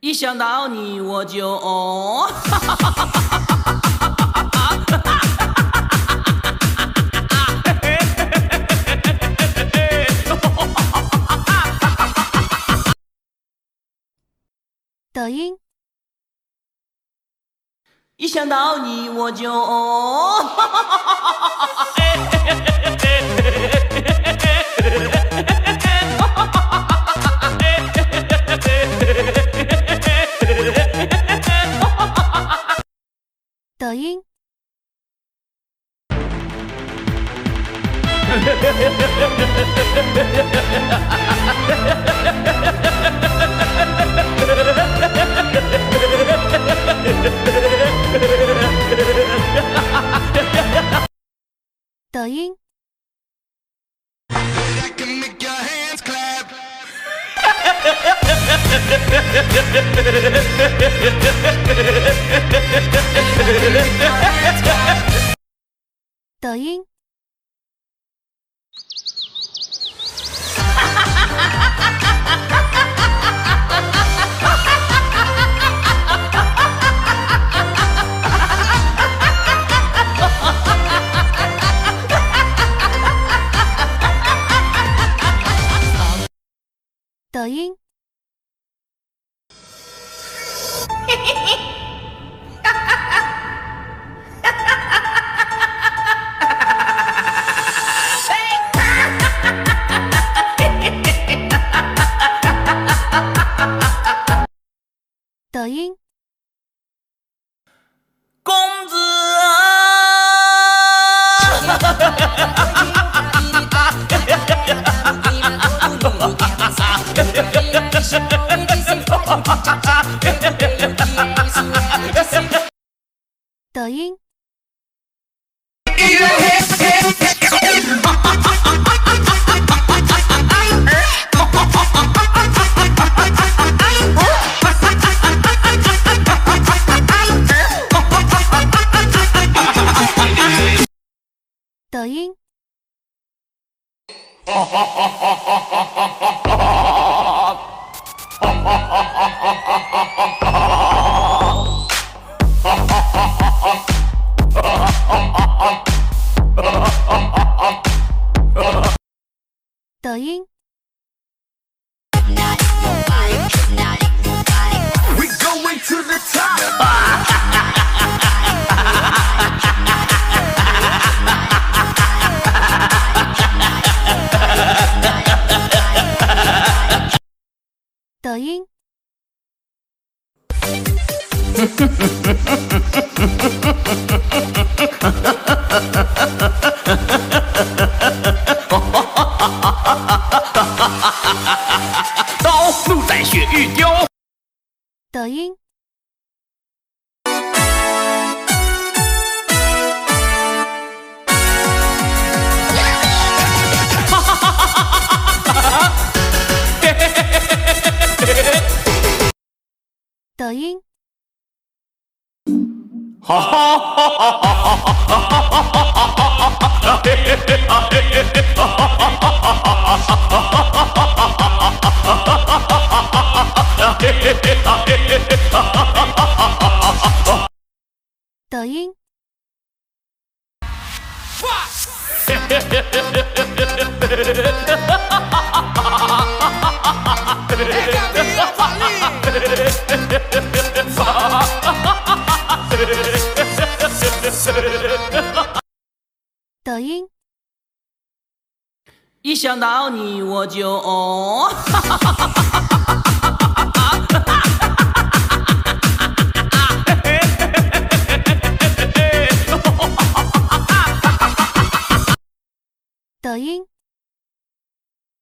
一想到你我就哦，抖音，一想到你我就哦。抖音，抖音，抖音，抖音，抖音，公子啊！抖音，抖音抖音。刀怒斩雪玉雕。抖音，抖音，抖音，抖音，一想到你我就哦。抖音，